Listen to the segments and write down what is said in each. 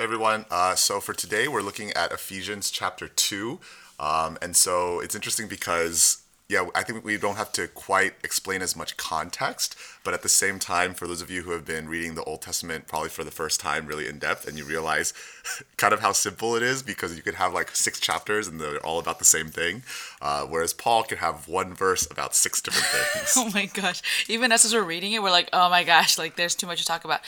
Hey everyone. Uh, so for today, we're looking at Ephesians chapter 2. Um, and so it's interesting because, yeah, I think we don't have to quite explain as much context, but at the same time, for those of you who have been reading the Old Testament probably for the first time really in depth, and you realize kind of how simple it is because you could have like six chapters and they're all about the same thing, uh, whereas Paul could have one verse about six different things. Oh my gosh. Even us as we're reading it, we're like, oh my gosh, like there's too much to talk about.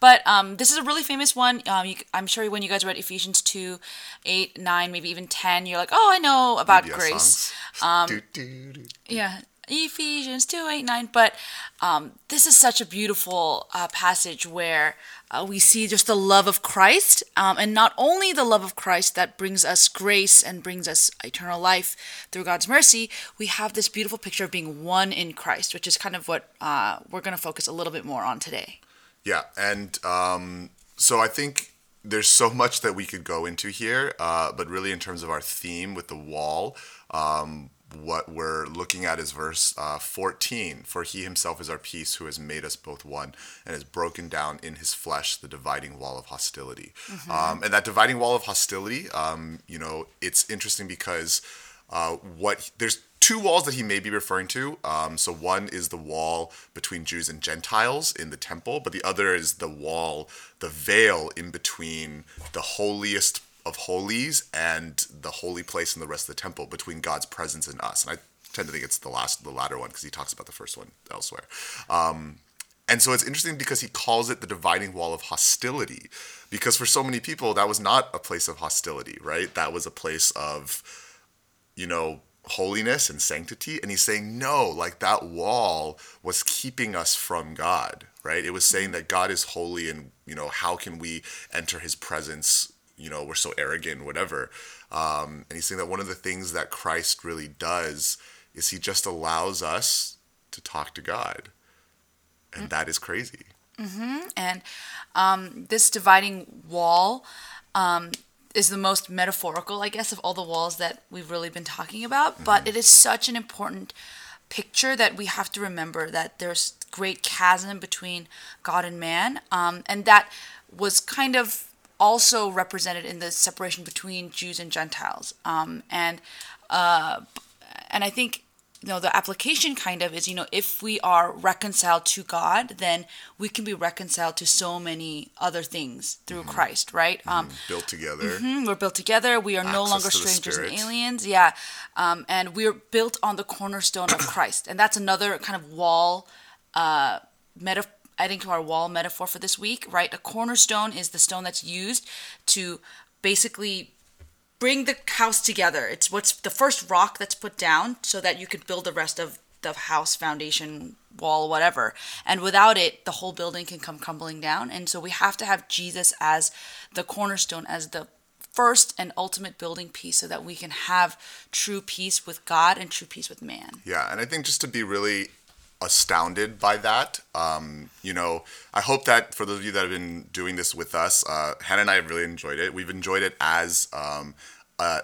But um, this is a really famous one. Um, you, I'm sure when you guys read Ephesians 2, 8, 9, maybe even 10, you're like, oh, I know about VBS grace. songs. Do, do. Yeah, Ephesians 2, 8, 9. But um, this is such a beautiful uh, passage where uh, we see just the love of Christ. Um, and not only the love of Christ that brings us grace and brings us eternal life through God's mercy, we have this beautiful picture of being one in Christ, which is kind of what uh, we're going to focus a little bit more on today. Yeah, and um, so I think there's so much that we could go into here, uh, but really in terms of our theme with the wall, um, what we're looking at is verse uh, 14. For he himself is our peace, who has made us both one and has broken down in his flesh the dividing wall of hostility. Um, and that dividing wall of hostility, um, you know, it's interesting because uh, what there's two walls that he may be referring to. Um, so one is the wall between Jews and Gentiles in the temple, but the other is the wall, the veil in between the holiest of holies and the holy place in the rest of the temple, between God's presence and us. And I tend to think it's the last, the latter one, because he talks about the first one elsewhere. Um, and so it's interesting because he calls it the dividing wall of hostility, because for so many people that was not a place of hostility, right? That was a place of you know, holiness and sanctity. And he's saying, no, like that wall was keeping us from God, right? It was saying that God is holy and, you know, how can we enter his presence? You know, we're so arrogant, whatever. Um, and he's saying that one of the things that Christ really does is he just allows us to talk to God. And that is crazy. And um, this dividing wall um, is the most metaphorical, I guess, of all the walls that we've really been talking about. But it is such an important picture that we have to remember that there's great chasm between God and man, um, and that was kind of also represented in the separation between Jews and Gentiles. Um, and uh, and I think you know the application kind of is you know if we are reconciled to God, then we can be reconciled to so many other things through Christ, right? Um, Built together. Mhm, We're built together. We are no longer strangers and aliens. Yeah. Um, and we're built on the cornerstone of Christ. And that's another kind of wall uh, meta- adding to our wall metaphor for this week, right? A cornerstone is the stone that's used to basically bring the house together. It's what's the first rock that's put down so that you could build the rest of the house foundation wall whatever and without it the whole building can come crumbling down and so we have to have jesus as the cornerstone as the first and ultimate building piece so that we can have true peace with god and true peace with man Yeah, and I think just to be really astounded by that, um, you know, I hope that for those of you that have been doing this with us, uh, Hannah and I have really enjoyed it. We've enjoyed it as um, a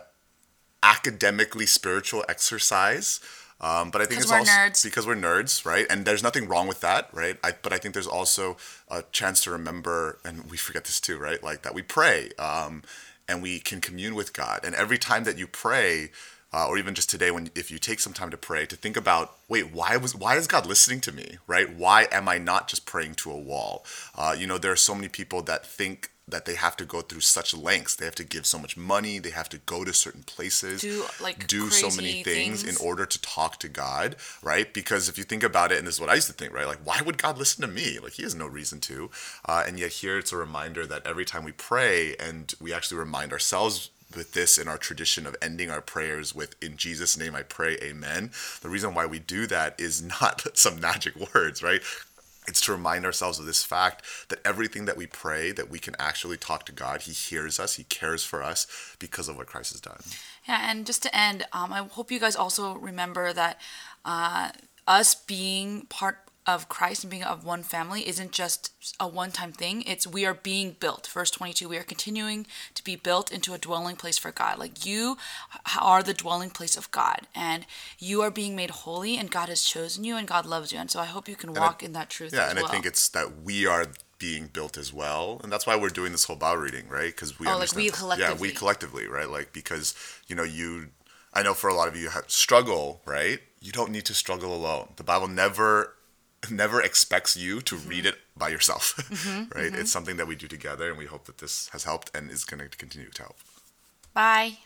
academically spiritual exercise. Um, but I think it's also nerds. because we're nerds, right? And there's nothing wrong with that, right? I, but I think there's also a chance to remember, and we forget this too, right? Like that we pray, um, and we can commune with God. And every time that you pray, uh, or even just today, when if you take some time to pray, to think about, wait, why was why is God listening to me, right? Why am I not just praying to a wall? Uh, you know, there are so many people that think that they have to go through such lengths. They have to give so much money. They have to go to certain places, Do, like, do so many things, things. in order to talk to God, right? Because if you think about it, and this is what I used to think, right? Like, why would God listen to me? Like, He has no reason to. Uh, and yet, here it's a reminder that every time we pray, and we actually remind ourselves with this in our tradition of ending our prayers with "In Jesus' name I pray, Amen." The reason why we do that is not some magic words, right? It's to remind ourselves of this fact that everything that we pray, that we can actually talk to God. He hears us. He cares for us because of what Christ has done. Yeah, and just to end, um, I hope you guys also remember that uh, us being part of Christ and being of one family isn't just a one time thing. It's we are being built. Verse 22, we are continuing to be built into a dwelling place for God. Like you are the dwelling place of God, and you are being made holy, and God has chosen you, and God loves you. And so I hope you can walk in that truth Yeah, and well. I think it's that we are being built as well and that's why we're doing this whole Bible reading right because we Oh, like we understand- yeah we collectively. collectively right like because you know you i know for a lot of you have struggle right you don't need to struggle alone the bible never never expects you to Mm-hmm. read it by yourself right it's something that we do together and we hope that this has helped and is going to continue to help Bye.